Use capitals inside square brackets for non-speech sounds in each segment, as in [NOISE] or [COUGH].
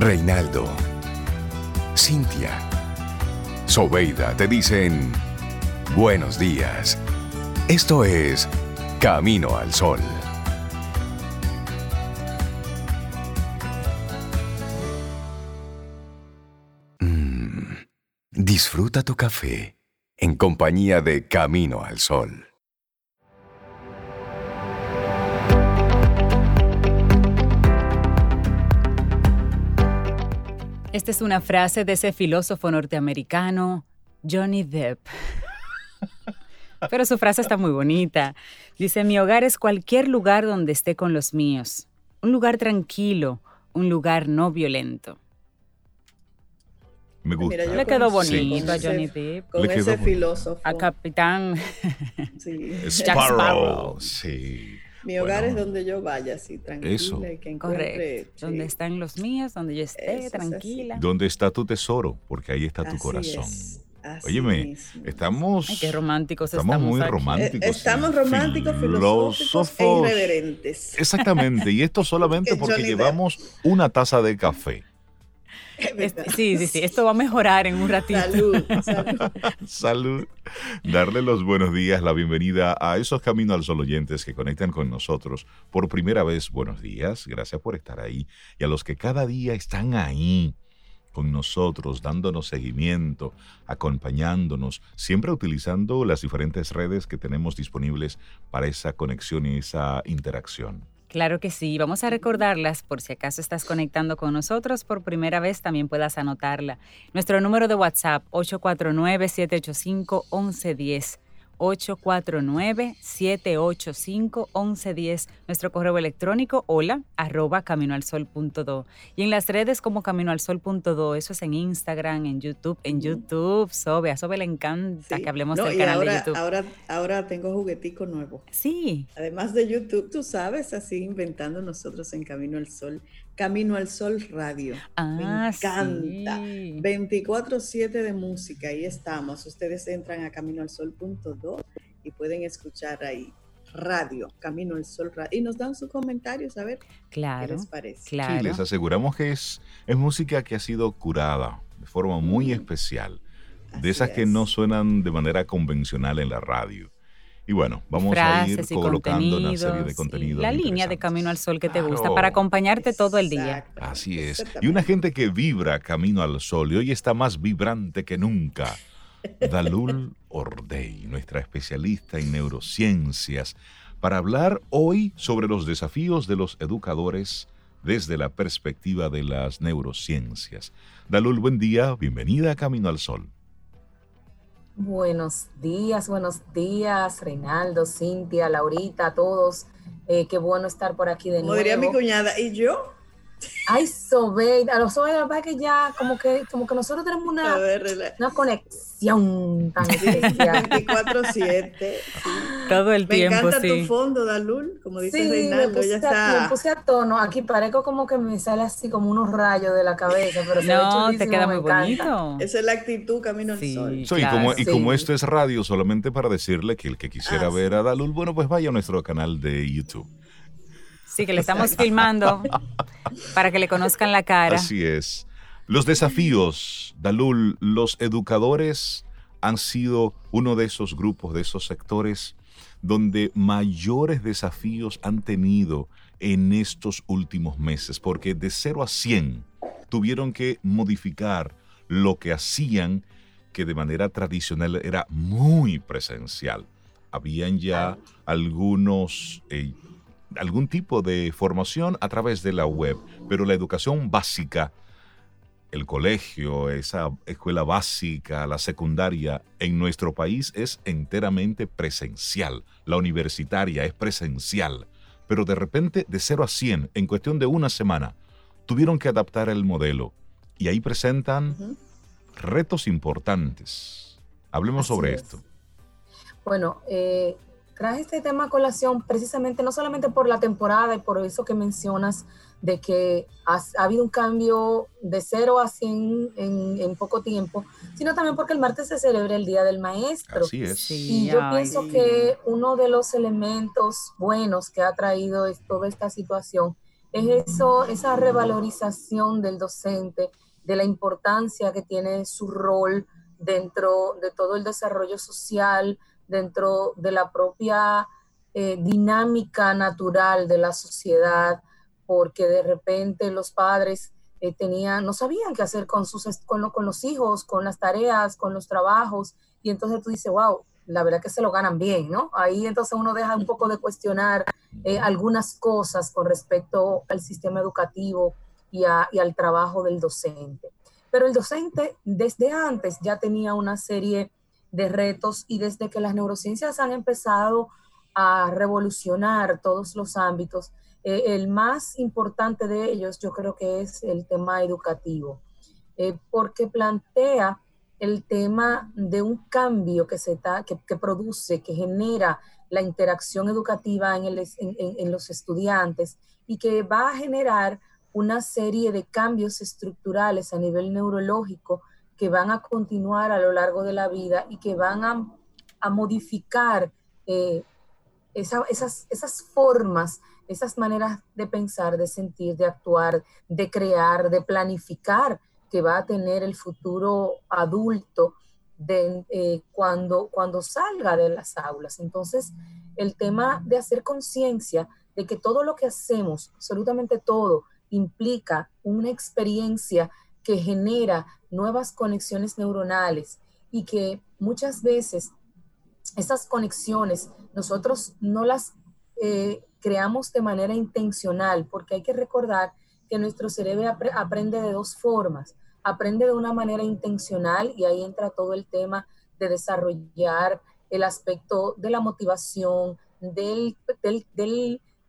Reinaldo, Cintia, Sobeida te dicen buenos días. Esto es Camino al Sol. Mm, disfruta tu café en compañía de Camino al Sol. Esta es una frase de ese filósofo norteamericano, Johnny Depp. Pero su frase está muy bonita. Dice, mi hogar es cualquier lugar donde esté con los míos. Un lugar tranquilo, un lugar no violento. Me gusta. le quedó bonito a Johnny Depp. Con ese filósofo. A Capitán sí. Sparrow. Sí. Mi hogar es donde yo vaya, así, tranquila. Eso. que Correcto. Donde están los míos, donde yo esté, tranquila. Donde está tu tesoro, porque ahí está tu corazón. Óyeme, estamos. Ay, qué románticos estamos. Estamos muy románticos. Eh, estamos románticos, filosóficos e irreverentes. Exactamente, y esto solamente [LAUGHS] porque llevamos una taza de café. Sí, sí, sí, esto va a mejorar en un ratito. Salud, salud. salud. Darle los buenos días, la bienvenida a esos Caminos al Sol oyentes que conectan con nosotros por primera vez. Buenos días, gracias por estar ahí. Y a los que cada día están ahí con nosotros, dándonos seguimiento, acompañándonos, siempre utilizando las diferentes redes que tenemos disponibles para esa conexión y esa interacción. Claro que sí, vamos a recordarlas por si acaso estás conectando con nosotros por primera vez, también puedas anotarla. Nuestro número de WhatsApp 849-785-1110. 849-785-1110. Nuestro correo electrónico hola arroba caminoalsol.do. Y en las redes como caminoalsol.do. Eso es en Instagram, en YouTube. En YouTube, Sobe. A Sobe le encanta que hablemos del canal de YouTube. Ahora, ahora tengo juguetico nuevo. Sí. Además de YouTube, tú sabes, así inventando nosotros en Camino al Sol Camino al Sol Radio. Ah, Me encanta. 24-7 de música, ahí estamos. Ustedes entran a caminoalsol.do y pueden escuchar ahí radio, Camino al Sol Radio. Y nos dan sus comentarios a ver claro, qué les parece. Claro. Sí, les aseguramos que es, es música que ha sido curada de forma muy mm. especial. De esas que no suenan de manera convencional en la radio. Y bueno, vamos a ir colocando una serie de contenidos. La línea de Camino al Sol que te gusta para acompañarte todo el día. Así es. Y una gente que vibra Camino al Sol y hoy está más vibrante que nunca. [LAUGHS] Dalul Ordey, nuestra especialista en neurociencias, para hablar hoy sobre los desafíos de los educadores desde la perspectiva de las neurociencias. Dalul, buen día, bienvenida a Camino al Sol. Buenos días, buenos días, Reinaldo, Cintia, Laurita, todos. Eh, qué bueno estar por aquí de nuevo. Como diría mi cuñada, ¿y yo? Ay, Sobeida, los Sobeida, la que ya, como que, como que nosotros tenemos una, una conexión tan especial. 24-7. Todo el tiempo, Me encanta tu fondo, Dalul, como dice sí, Reinaldo, ya está. Me puse a tono, aquí parezco como que me sale así como unos rayos de la cabeza, pero No, te queda muy bonito. Esa es la actitud Camino al Sol. y, como, y como esto es radio, solamente para decirle que el que quisiera ah, ver a Dalul, bueno, pues vaya a nuestro canal de YouTube. Sí, que le estamos filmando para que le conozcan la cara. Así es. Los desafíos, Dalul, los educadores han sido uno de esos grupos, de esos sectores donde mayores desafíos han tenido en estos últimos meses, porque de 0 a 100 tuvieron que modificar lo que hacían, que de manera tradicional era muy presencial. Habían ya algunos eh, algún tipo de formación a través de la web, pero la educación básica, el colegio, esa escuela básica, la secundaria, en nuestro país es enteramente presencial. La universitaria es presencial. Pero de repente, de 0 a 100, en cuestión de una semana, tuvieron que adaptar el modelo. Y ahí presentan retos importantes. Hablemos sobre esto. Bueno, eh, traje este tema a colación precisamente no solamente por la temporada y por eso que mencionas de que ha, habido un cambio de 0 a 100 en, poco tiempo, sino también porque el martes se celebra el Día del Maestro. Así es. y yo pienso que uno de los elementos buenos que ha traído toda esta situación es eso, esa revalorización del docente, de la importancia que tiene su rol dentro de todo el desarrollo social, dentro de la propia eh, dinámica natural de la sociedad, porque de repente los padres eh, tenían, no sabían qué hacer con, sus, con, los hijos, con las tareas, con los trabajos, y entonces tú dices, wow, la verdad que se lo ganan bien, ¿no? Ahí entonces uno deja un poco de cuestionar eh, algunas cosas con respecto al sistema educativo y, al trabajo del docente. Pero el docente desde antes ya tenía una serie de retos y desde que las neurociencias han empezado a revolucionar todos los ámbitos, eh, el más importante de ellos yo creo que es el tema educativo, eh, porque plantea el tema de un cambio que, se que, produce, que genera la interacción educativa en, en, los estudiantes y que va a generar una serie de cambios estructurales a nivel neurológico que van a continuar a lo largo de la vida y que van a, a modificar eh, esas, esas formas, esas maneras de pensar, de sentir, de actuar, de crear, de planificar que va a tener el futuro adulto eh, cuando, cuando salga de las aulas. Entonces, el tema de hacer conciencia de que todo lo que hacemos, absolutamente todo, implica una experiencia que genera nuevas conexiones neuronales y que muchas veces esas conexiones nosotros no las eh, creamos de manera intencional, porque hay que recordar que nuestro cerebro aprende de dos formas. Aprende de una manera intencional y ahí entra todo el tema de desarrollar el aspecto de la motivación, del,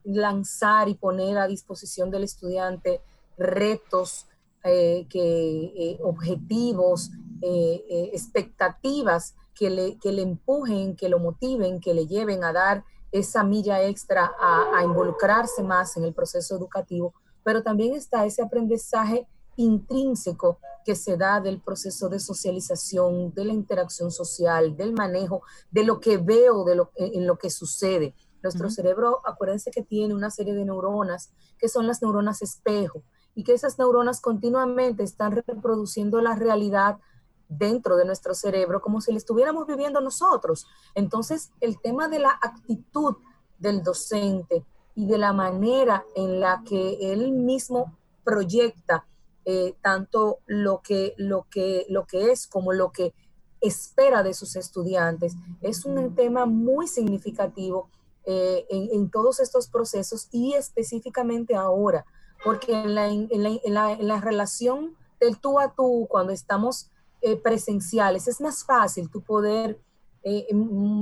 lanzar y poner a disposición del estudiante retos, eh, que, eh, objetivos, eh, expectativas que le, que le empujen, que lo motiven, que le lleven a dar esa milla extra a, a involucrarse más en el proceso educativo, pero también está ese aprendizaje intrínseco que se da del proceso de socialización, de la interacción social, del manejo, de lo que veo, de lo, en lo que sucede. Nuestro cerebro, acuérdense que tiene una serie de neuronas, que son las neuronas espejo, y que esas neuronas continuamente están reproduciendo la realidad dentro de nuestro cerebro como si la estuviéramos viviendo nosotros. Entonces, el tema de la actitud del docente y de la manera en la que él mismo proyecta eh, tanto lo que, lo, que, lo que es como lo que espera de sus estudiantes. Es un tema muy significativo eh, en, todos estos procesos y específicamente ahora, porque en la, en la, en la, relación del tú a tú, cuando estamos eh, presenciales, es más fácil tú poder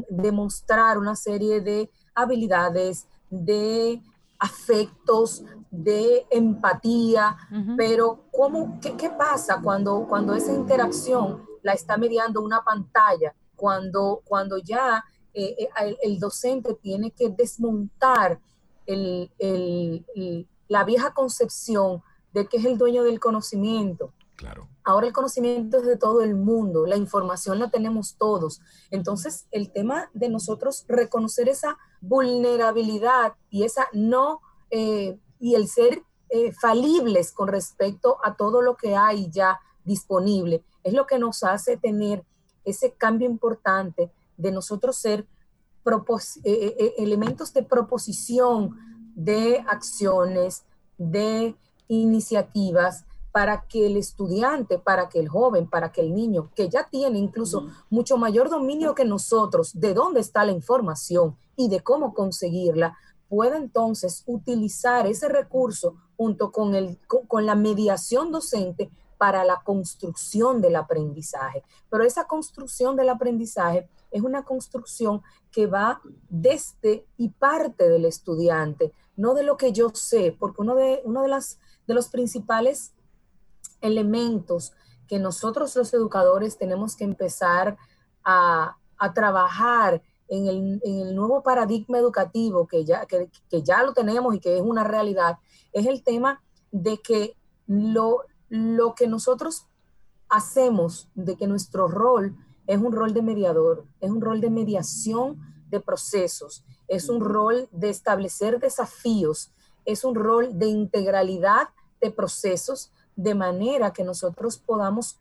demostrar una serie de habilidades, de afectos, de empatía, pero ¿cómo, qué, pasa cuando, cuando esa interacción la está mediando una pantalla? Cuando, cuando ya eh, eh, el, docente tiene que desmontar la vieja concepción de que es el dueño del conocimiento. Claro. Ahora el conocimiento es de todo el mundo, la información la tenemos todos. Entonces, el tema de nosotros reconocer esa vulnerabilidad y esa no, eh, y el ser eh, falibles con respecto a todo lo que hay ya disponible, es lo que nos hace tener ese cambio importante de nosotros ser eh, elementos de proposición de acciones, de iniciativas, para que el estudiante, para que el joven, para que el niño, que ya tiene incluso mucho mayor dominio que nosotros de dónde está la información y de cómo conseguirla, pueda entonces utilizar ese recurso junto con, el, con, la mediación docente para la construcción del aprendizaje. Pero esa construcción del aprendizaje es una construcción que va desde y parte del estudiante, no de lo que yo sé, porque uno de, uno de, de los principales elementos que nosotros los educadores tenemos que empezar a, a trabajar en el, nuevo paradigma educativo que ya, que, ya lo tenemos y que es una realidad, es el tema de que lo, lo que nosotros hacemos, de que nuestro rol es un rol de mediador, es un rol de mediación de procesos, es un rol de establecer desafíos, es un rol de integralidad de procesos de manera que nosotros podamos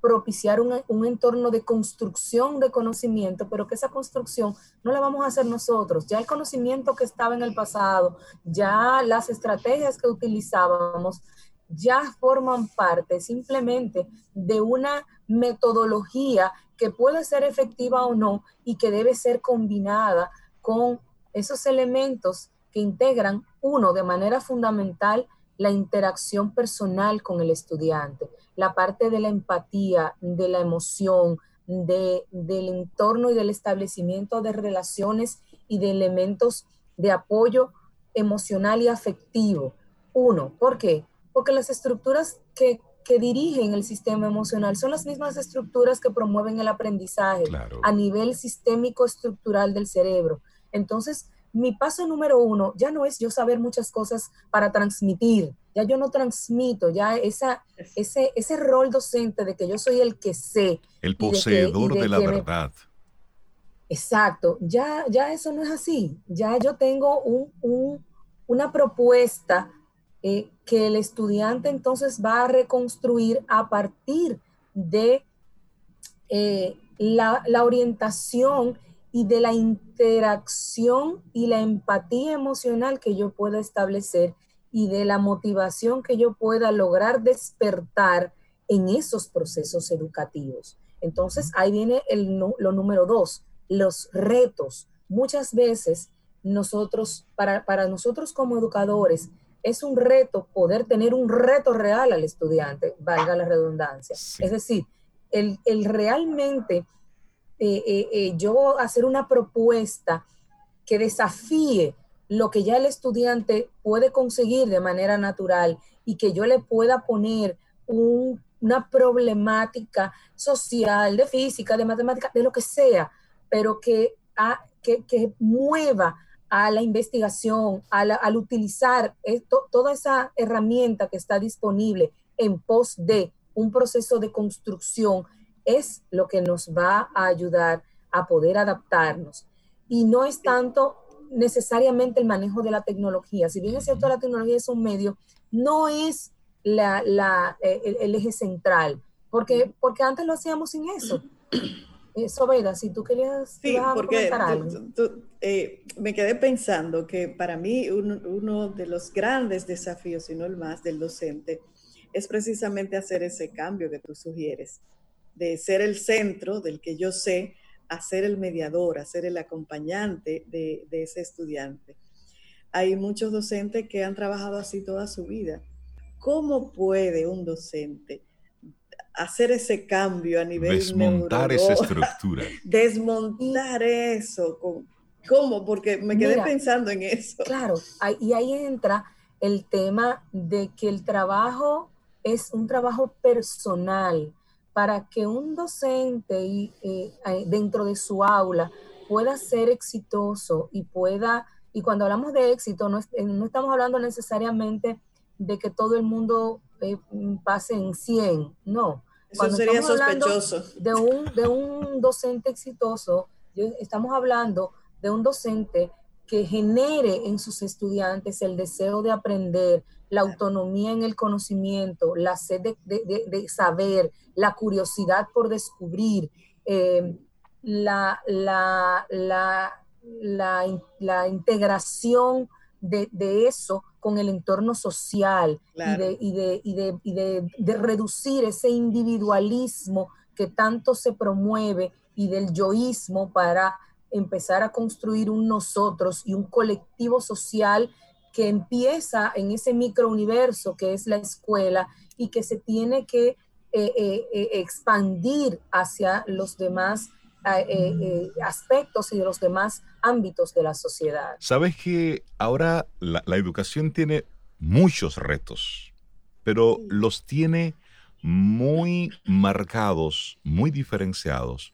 propiciar un, entorno de construcción de conocimiento, pero que esa construcción no la vamos a hacer nosotros. Ya el conocimiento que estaba en el pasado, ya las estrategias que utilizábamos, ya forman parte simplemente de una metodología que puede ser efectiva o no y que debe ser combinada con esos elementos que integran, uno, de manera fundamental, la interacción personal con el estudiante, la parte de la empatía, de la emoción, de, del entorno y del establecimiento de relaciones y de elementos de apoyo emocional y afectivo. Uno, ¿por qué? Porque las estructuras que, dirigen el sistema emocional son las mismas estructuras que promueven el aprendizaje a nivel sistémico estructural del cerebro. Entonces, mi paso número uno ya no es yo saber muchas cosas para transmitir, ya yo no transmito, ya esa, ese, ese rol docente de que yo soy el que sé. El poseedor de, la verdad. Exacto, ya, ya eso no es así, ya yo tengo un, una propuesta eh, que el estudiante entonces va a reconstruir a partir de eh, la, la orientación y de la interacción y la empatía emocional que yo pueda establecer y de la motivación que yo pueda lograr despertar en esos procesos educativos. Entonces, ahí viene el, lo número dos, los retos. Muchas veces nosotros, para, para nosotros como educadores, es un reto poder tener un reto real al estudiante, valga la redundancia. Es decir, el, el realmente eh, eh, eh, yo hacer una propuesta que desafíe lo que ya el estudiante puede conseguir de manera natural y que yo le pueda poner una problemática social, de física, de matemática, de lo que sea, pero que, que, mueva a la investigación, al utilizar esto, toda esa herramienta que está disponible en pos de un proceso de construcción es lo que nos va a ayudar a poder adaptarnos. Y no es tanto necesariamente el manejo de la tecnología. Si bien es cierto, la tecnología es un medio, no es la, eh, el, eje central, porque, porque antes lo hacíamos sin eso. Eh, Sobeda, si tú querías sí, porque eh, me quedé pensando que para mí uno, uno, de los grandes desafíos, si no el más, del docente, es precisamente hacer ese cambio que tú sugieres de ser el centro del que yo sé a ser el mediador, a ser el acompañante de, ese estudiante. Hay muchos docentes que han trabajado así toda su vida. ¿Cómo puede un docente hacer ese cambio a nivel desmontar esa estructura. [LAUGHS] Desmontar eso cómo porque me quedé pensando en eso. claro y ahí entra el tema de que el trabajo es un trabajo personal. Para que un docente y, eh, dentro de su aula pueda ser exitoso y pueda, y cuando hablamos de éxito, no, eh, no estamos hablando necesariamente de que todo el mundo eh, pase en 100, no. Eso sería sospechoso. De un, de un docente exitoso, estamos hablando de un docente que genere en sus estudiantes el deseo de aprender, la autonomía en el conocimiento, la sed de, saber, la curiosidad por descubrir, eh, la, la, integración de, eso con el entorno social y, de, reducir ese individualismo que tanto se promueve y del yoísmo para empezar a construir un nosotros y un colectivo social que empieza en ese microuniverso que es la escuela y que se tiene que eh, eh, eh, expandir hacia los demás aspectos y de los demás ámbitos de la sociedad. Sabes que ahora la, la educación tiene muchos retos, pero los tiene muy marcados, muy diferenciados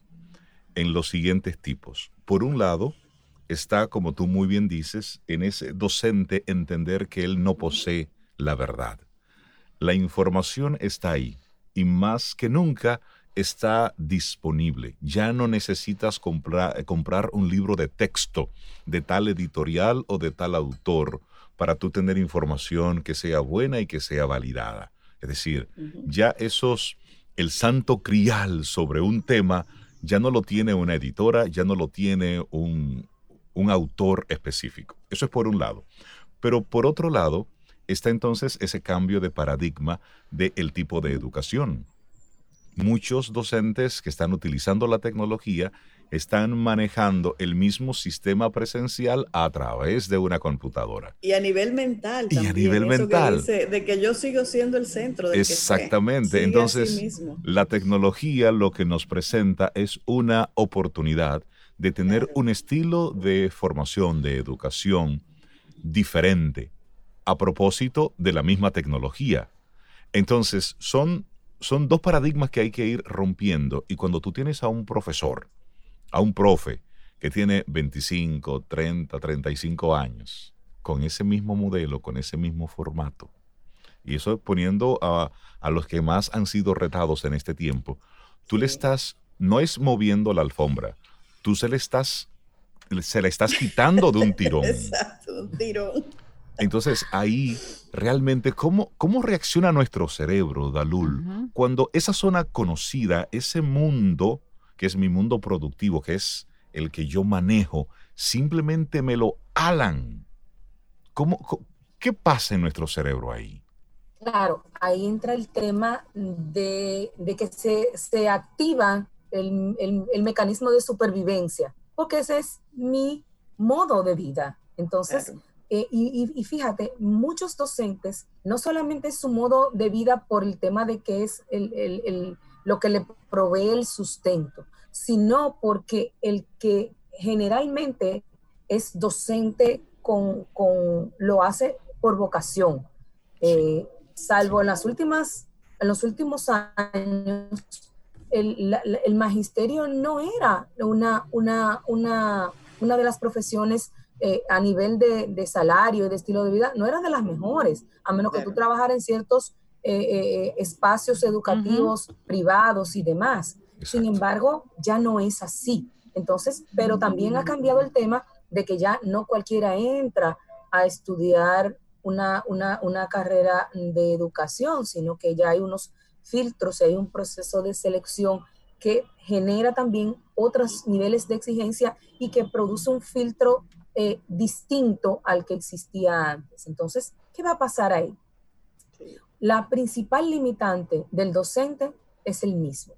en los siguientes tipos. Por un lado, está, como tú muy bien dices, en ese docente entender que él no posee la verdad. La información está ahí y más que nunca está disponible. Ya no necesitas comprar un libro de texto de tal editorial o de tal autor para tú tener información que sea buena y que sea validada. Es decir, ya esos, el santo crial sobre un tema, ya no lo tiene una editora, ya no lo tiene un, un autor específico. Eso es por un lado. Pero por otro lado, está entonces ese cambio de paradigma del tipo de educación. Muchos docentes que están utilizando la tecnología están manejando el mismo sistema presencial a través de una computadora. Y a nivel mental también. Y a nivel mental. de que yo sigo siendo el centro. de Exactamente. Entonces, la tecnología lo que nos presenta es una oportunidad de tener un estilo de formación, de educación diferente a propósito de la misma tecnología. Entonces, son, son dos paradigmas que hay que ir rompiendo. Y cuando tú tienes a un profesor, a un profe que tiene 25, 30, 35 años, con ese mismo modelo, con ese mismo formato, y eso poniendo a, a los que más han sido retados en este tiempo, tú le estás, no es moviendo la alfombra, tú se le estás, se le estás quitando de un [LAUGHS] tirón. Exacto, un tirón. Entonces ahí realmente, ¿cómo, cómo reacciona nuestro cerebro, Dalul, cuando esa zona conocida, ese mundo, que es mi mundo productivo, que es el que yo manejo, simplemente me lo alan? ¿Cómo, ¿Qué pasa en nuestro cerebro ahí? Claro, ahí entra el tema de, que se, activa el, el, mecanismo de supervivencia, porque ese es mi modo de vida. Entonces, eh, y, fíjate, muchos docentes, no solamente su modo de vida por el tema de que es lo que le provee el sustento, sino porque el que generalmente es docente con, lo hace por vocación. Eh, salvo en las últimas, en los últimos años, el, magisterio no era una, una, una, una de las profesiones eh, a nivel de, salario y de estilo de vida, no era de las mejores, a menos que tú trabajaras en ciertos eh, eh, espacios educativos privados y demás. Sin embargo, ya no es así. Entonces, pero también ha cambiado el tema de que ya no cualquiera entra a estudiar una, una, una carrera de educación, sino que ya hay unos filtros y hay un proceso de selección que genera también otros niveles de exigencia y que produce un filtro eh, distinto al que existía antes. Entonces, ¿qué va a pasar ahí? La principal limitante del docente es el mismo.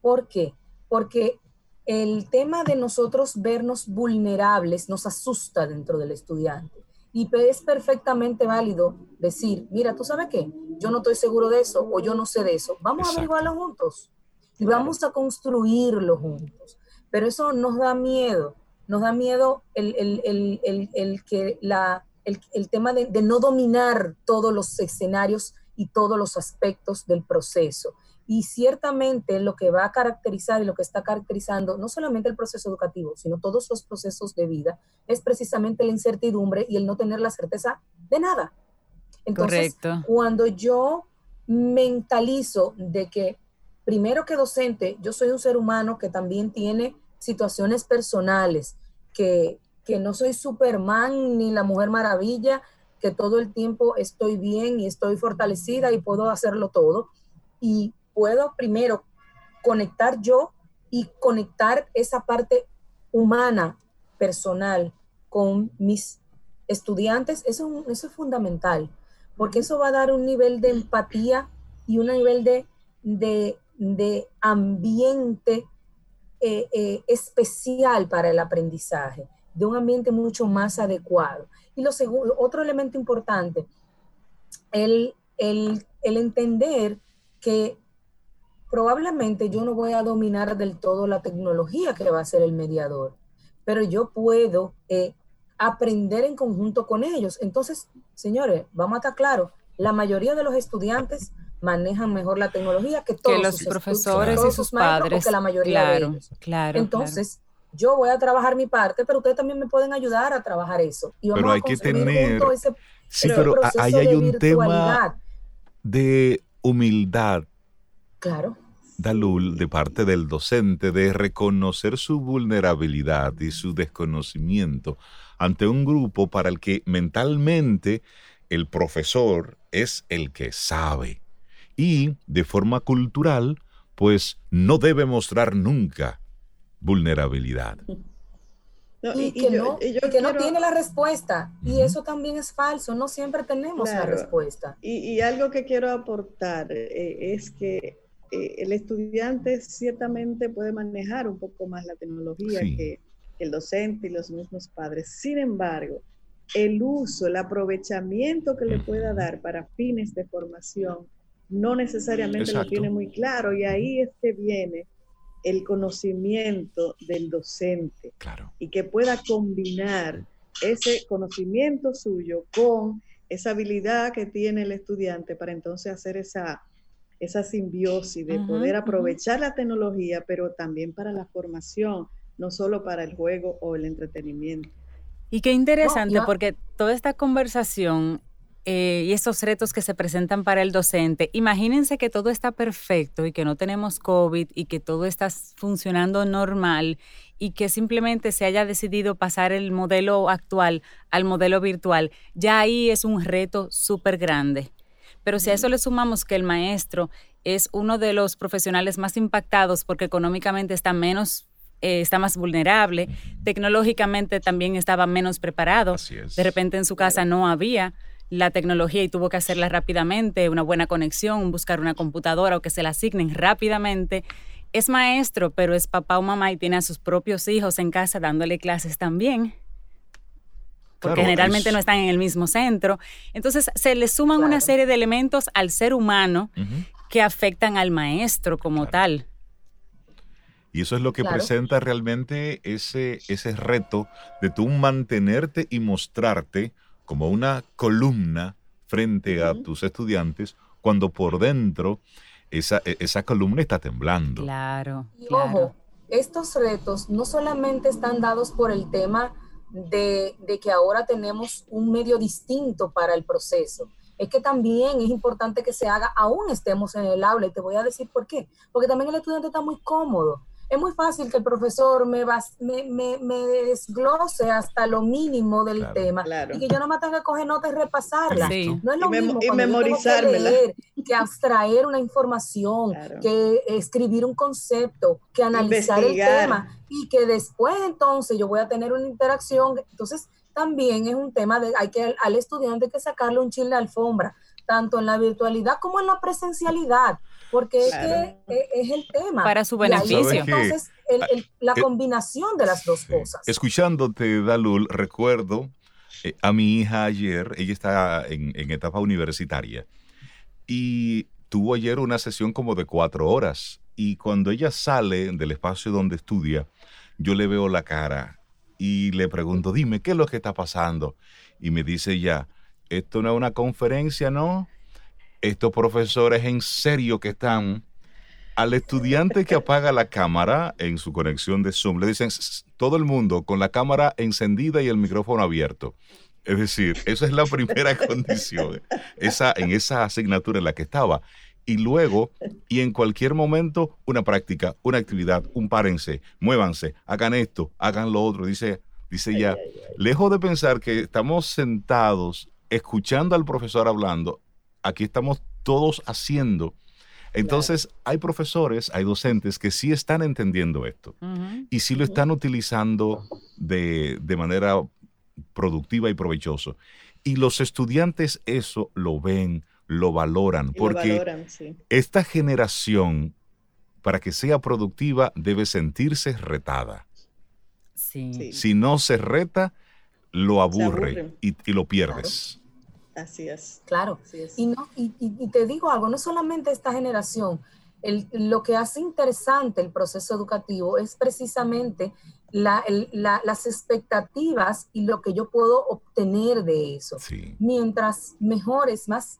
¿Por qué? Porque el tema de nosotros vernos vulnerables nos asusta dentro del estudiante. Y es perfectamente válido decir, mira, ¿tú sabes qué? Yo no estoy seguro de eso o yo no sé de eso. Vamos a averiguarlo juntos y vamos a construirlo juntos. Pero eso nos da miedo nos da miedo el, que la, el, tema de, no dominar todos los escenarios y todos los aspectos del proceso. Y ciertamente lo que va a caracterizar y lo que está caracterizando no solamente el proceso educativo, sino todos los procesos de vida, es precisamente la incertidumbre y el no tener la certeza de nada. Entonces, cuando yo mentalizo de que primero que docente, yo soy un ser humano que también tiene situaciones personales, que, no soy Superman ni la Mujer Maravilla, que todo el tiempo estoy bien y estoy fortalecida y puedo hacerlo todo. Y puedo primero conectar yo y conectar esa parte humana, personal, con mis estudiantes, eso, eso es fundamental, porque eso va a dar un nivel de empatía y un nivel de, de, de ambiente eh, eh, especial para el aprendizaje, de un ambiente mucho más adecuado. Y lo segundo, otro elemento importante, el, el, el entender que probablemente yo no voy a dominar del todo la tecnología que va a ser el mediador, pero yo puedo eh, aprender en conjunto con ellos. Entonces, señores, vamos a estar claros, la mayoría de los estudiantes manejan mejor la tecnología que todos los profesores y sus padres. Que la mayoría de ellos. Claro, Entonces, yo voy a trabajar mi parte, pero ustedes también me pueden ayudar a trabajar eso. Y pero hay que tener. sí, pero ahí hay un tema de humildad. Claro. Dalul, de parte del docente, de reconocer su vulnerabilidad y su desconocimiento ante un grupo para el que mentalmente el profesor es el que sabe. Y de forma cultural, pues no debe mostrar nunca vulnerabilidad. y, que, no, tiene la respuesta. Y eso también es falso. No siempre tenemos la respuesta. Y, algo que quiero aportar eh, es que eh, el estudiante ciertamente puede manejar un poco más la tecnología que, el docente y los mismos padres. Sin embargo, el uso, el aprovechamiento que le pueda dar para fines de formación, no necesariamente lo tiene muy claro. Y ahí es que viene el conocimiento del docente. Claro. Y que pueda combinar ese conocimiento suyo con esa habilidad que tiene el estudiante para entonces hacer esa, esa simbiosis de poder aprovechar la tecnología, pero también para la formación, no solo para el juego o el entretenimiento. Y qué interesante, porque toda esta conversación eh, y esos retos que se presentan para el docente, imagínense que todo está perfecto y que no tenemos COVID y que todo está funcionando normal y que simplemente se haya decidido pasar el modelo actual al modelo virtual, ya ahí es un reto súper grande. Pero si a eso le sumamos que el maestro es uno de los profesionales más impactados porque económicamente está menos eh, está más vulnerable, tecnológicamente también estaba menos preparado. De repente en su casa no había la tecnología y tuvo que hacerla rápidamente, una buena conexión, buscar una computadora o que se la asignen rápidamente. Es maestro, pero es papá o mamá y tiene a sus propios hijos en casa dándole clases también porque generalmente no están en el mismo centro. Entonces se le suman una serie de elementos al ser humano que afectan al maestro como tal. Y eso es lo que presenta realmente ese, ese reto de tú mantenerte y mostrarte como una columna frente a tus estudiantes cuando por dentro esa, e, esa columna está temblando. Claro. Y ojo, estos retos no solamente están dados por el tema de, de, que ahora tenemos un medio distinto para el proceso. Es que también es importante que se haga, aún estemos en el aula, y te voy a decir por qué. Porque también el estudiante está muy cómodo es muy fácil que el profesor me, me, me, desglose hasta lo mínimo del tema y que yo no me tenga que coger notas y repasarla. No es lo mismo y memorizármela. Que, que abstraer una información, que escribir un concepto, que analizar el tema y que después entonces yo voy a tener una interacción. Entonces también es un tema de hay que al estudiante hay que sacarle un chile de alfombra, tanto en la virtualidad como en la presencialidad porque es que e, es el tema. Para su beneficio. Entonces, la eh, combinación de las dos cosas. Escuchándote, Dalul, recuerdo eh, a mi hija ayer, ella está en, en, etapa universitaria, y tuvo ayer una sesión como de cuatro horas, y cuando ella sale del espacio donde estudia, yo le veo la cara y le pregunto, dime, ¿qué es lo que está pasando? Y me dice ella, esto no es una conferencia, ¿no? estos profesores en serio que están al estudiante que apaga la cámara en su conexión de Zoom, le dicen todo el mundo con la cámara encendida y el micrófono abierto. Es decir, esa es la primera [LAUGHS] condición, esa, en esa asignatura en la que estaba. Y luego, y en cualquier momento, una práctica, una actividad, un párense, muévanse, hagan esto, hagan lo otro. Dice, dice ya, lejos de pensar que estamos sentados escuchando al profesor hablando, aquí estamos todos haciendo. Entonces, hay profesores, hay docentes que sí están entendiendo esto y sí lo están utilizando de, manera productiva y provechosa. Y los estudiantes eso lo ven, lo valoran, porque esta generación, para que sea productiva, debe sentirse retada. Si no se reta, lo aburre, y, lo pierdes. Así es. Claro. Y, no, y, te digo algo, no solamente esta generación, lo que hace interesante el proceso educativo es precisamente las expectativas y lo que yo puedo obtener de eso. Mientras mejores, más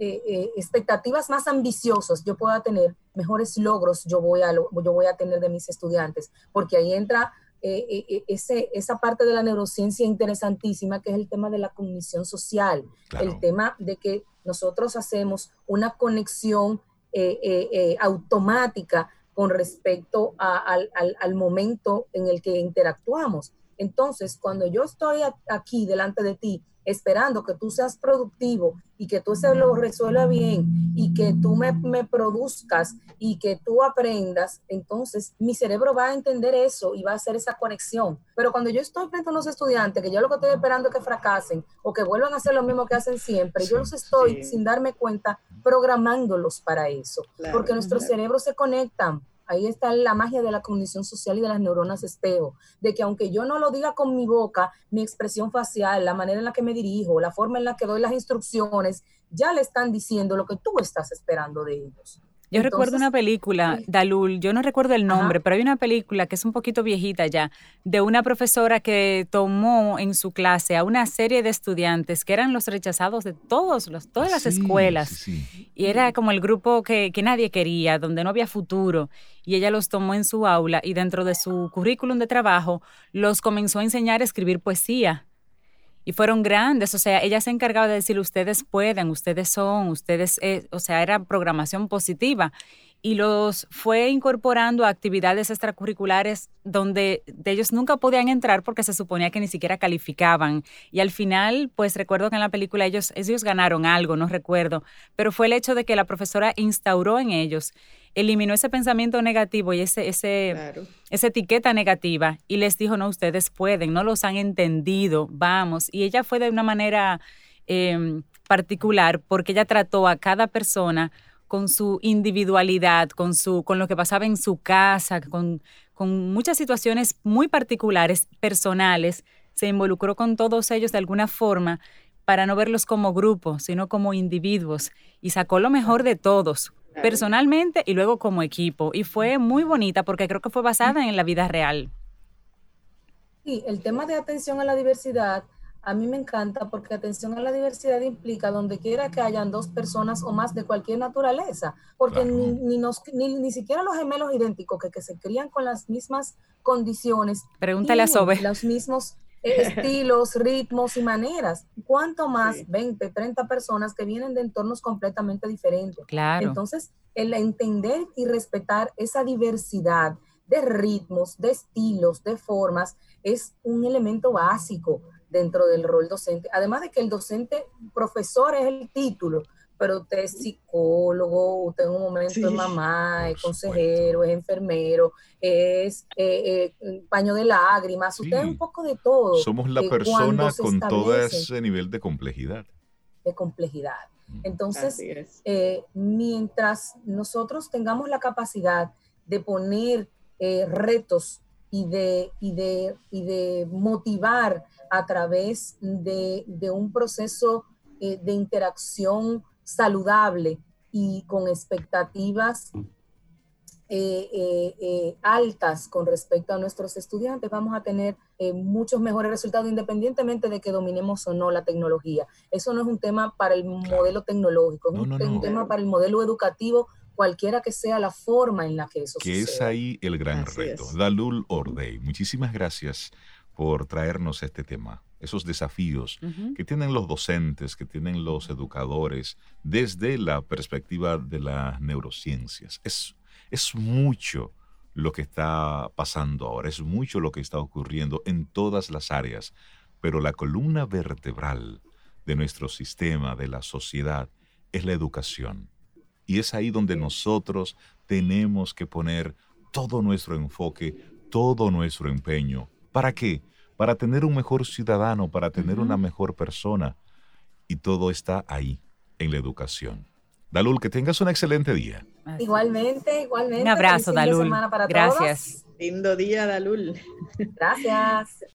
eh, eh, expectativas más ambiciosas yo pueda tener, mejores logros yo voy, a, yo voy a tener de mis estudiantes, porque ahí entra eh, eh, eh, ese, esa parte de la neurociencia interesantísima, que es el tema de la cognición social, el tema de que nosotros hacemos una conexión eh, eh, automática con respecto al, al, momento en el que interactuamos. Entonces, cuando yo estoy aquí delante de ti esperando que tú seas productivo y que tú se lo resuelva bien y que tú me, me, produzcas y que tú aprendas, entonces mi cerebro va a entender eso y va a hacer esa conexión. Pero cuando yo estoy frente a unos estudiantes que yo lo que estoy esperando es que fracasen o que vuelvan a hacer lo mismo que hacen siempre, yo los estoy sin darme cuenta programándolos para eso, porque nuestros cerebros se conectan Ahí está la magia de la condición social y de las neuronas espejo, de que aunque yo no lo diga con mi boca, mi expresión facial, la manera en la que me dirijo, la forma en la que doy las instrucciones, ya le están diciendo lo que tú estás esperando de ellos. Yo recuerdo una película, Dalul, yo no recuerdo el nombre, pero hay una película que es un poquito viejita ya, de una profesora que tomó en su clase a una serie de estudiantes que eran los rechazados de todos los, todas las escuelas. Y era como el grupo que, que nadie quería, donde no había futuro. Y ella los tomó en su aula y dentro de su currículum de trabajo los comenzó a enseñar a escribir poesía y fueron grandes, o sea, ella se encargaba de decir, ustedes pueden, ustedes son, ustedes, eh", o sea, era programación positiva y los fue incorporando a actividades extracurriculares donde ellos nunca podían entrar porque se suponía que ni siquiera calificaban. Y al final, pues recuerdo que en la película ellos, ellos ganaron algo, no recuerdo, pero fue el hecho de que la profesora instauró en ellos, eliminó ese pensamiento negativo y ese, ese, esa etiqueta negativa y les dijo, no, ustedes pueden, no los han entendido, vamos. Y ella fue de una manera em, particular porque ella trató a cada persona con su individualidad, con, su, con lo que pasaba en su casa, con, con muchas situaciones muy particulares, personales, se involucró con todos ellos de alguna forma para no verlos como grupo, sino como individuos, y sacó lo mejor de todos, personalmente y luego como equipo. Y fue muy bonita porque creo que fue basada en la vida real. Sí, el tema de atención a la diversidad a mí me encanta porque atención a la diversidad implica donde quiera que hayan dos personas o más de cualquier naturaleza, porque ni, ni, ni, siquiera los gemelos idénticos que, que, se crían con las mismas condiciones. Pregúntale a Sobe. Los mismos estilos, ritmos y maneras. ¿Cuánto más 20, 30 personas que vienen de entornos completamente diferentes? Claro. Entonces, el entender y respetar esa diversidad de ritmos, de estilos, de formas, es un elemento básico dentro del rol docente. Además de que el docente, profesor es el título, pero usted es psicólogo, usted en un momento es mamá, es consejero, es enfermero, es eh, eh, paño de lágrimas, usted es un poco de todo. Somos la persona con todo ese nivel de complejidad. De complejidad. Entonces, eh, mientras nosotros tengamos la capacidad de poner retos y de, y de, y de motivar a través de, un proceso eh, de interacción saludable y con expectativas eh, eh, altas con respecto a nuestros estudiantes, vamos a tener muchos mejores resultados independientemente de que dominemos o no la tecnología. Eso no es un tema para el modelo tecnológico, es un, tema para el modelo educativo cualquiera que sea la forma en la que eso que es ahí el gran reto. Dalul Ordey, muchísimas gracias por traernos este tema, esos desafíos que tienen los docentes, que tienen los educadores desde la perspectiva de las neurociencias. Es, es mucho lo que está pasando ahora, es mucho lo que está ocurriendo en todas las áreas, pero la columna vertebral de nuestro sistema, de la sociedad, es la educación. Y es ahí donde nosotros tenemos que poner todo nuestro enfoque, todo nuestro empeño. ¿Para qué? Para tener un mejor ciudadano, para tener una mejor persona. Y todo está ahí, en la educación. Dalul, que tengas un excelente día. Igualmente, igualmente. Un abrazo, Dalul. Gracias. Lindo día, Dalul. Gracias.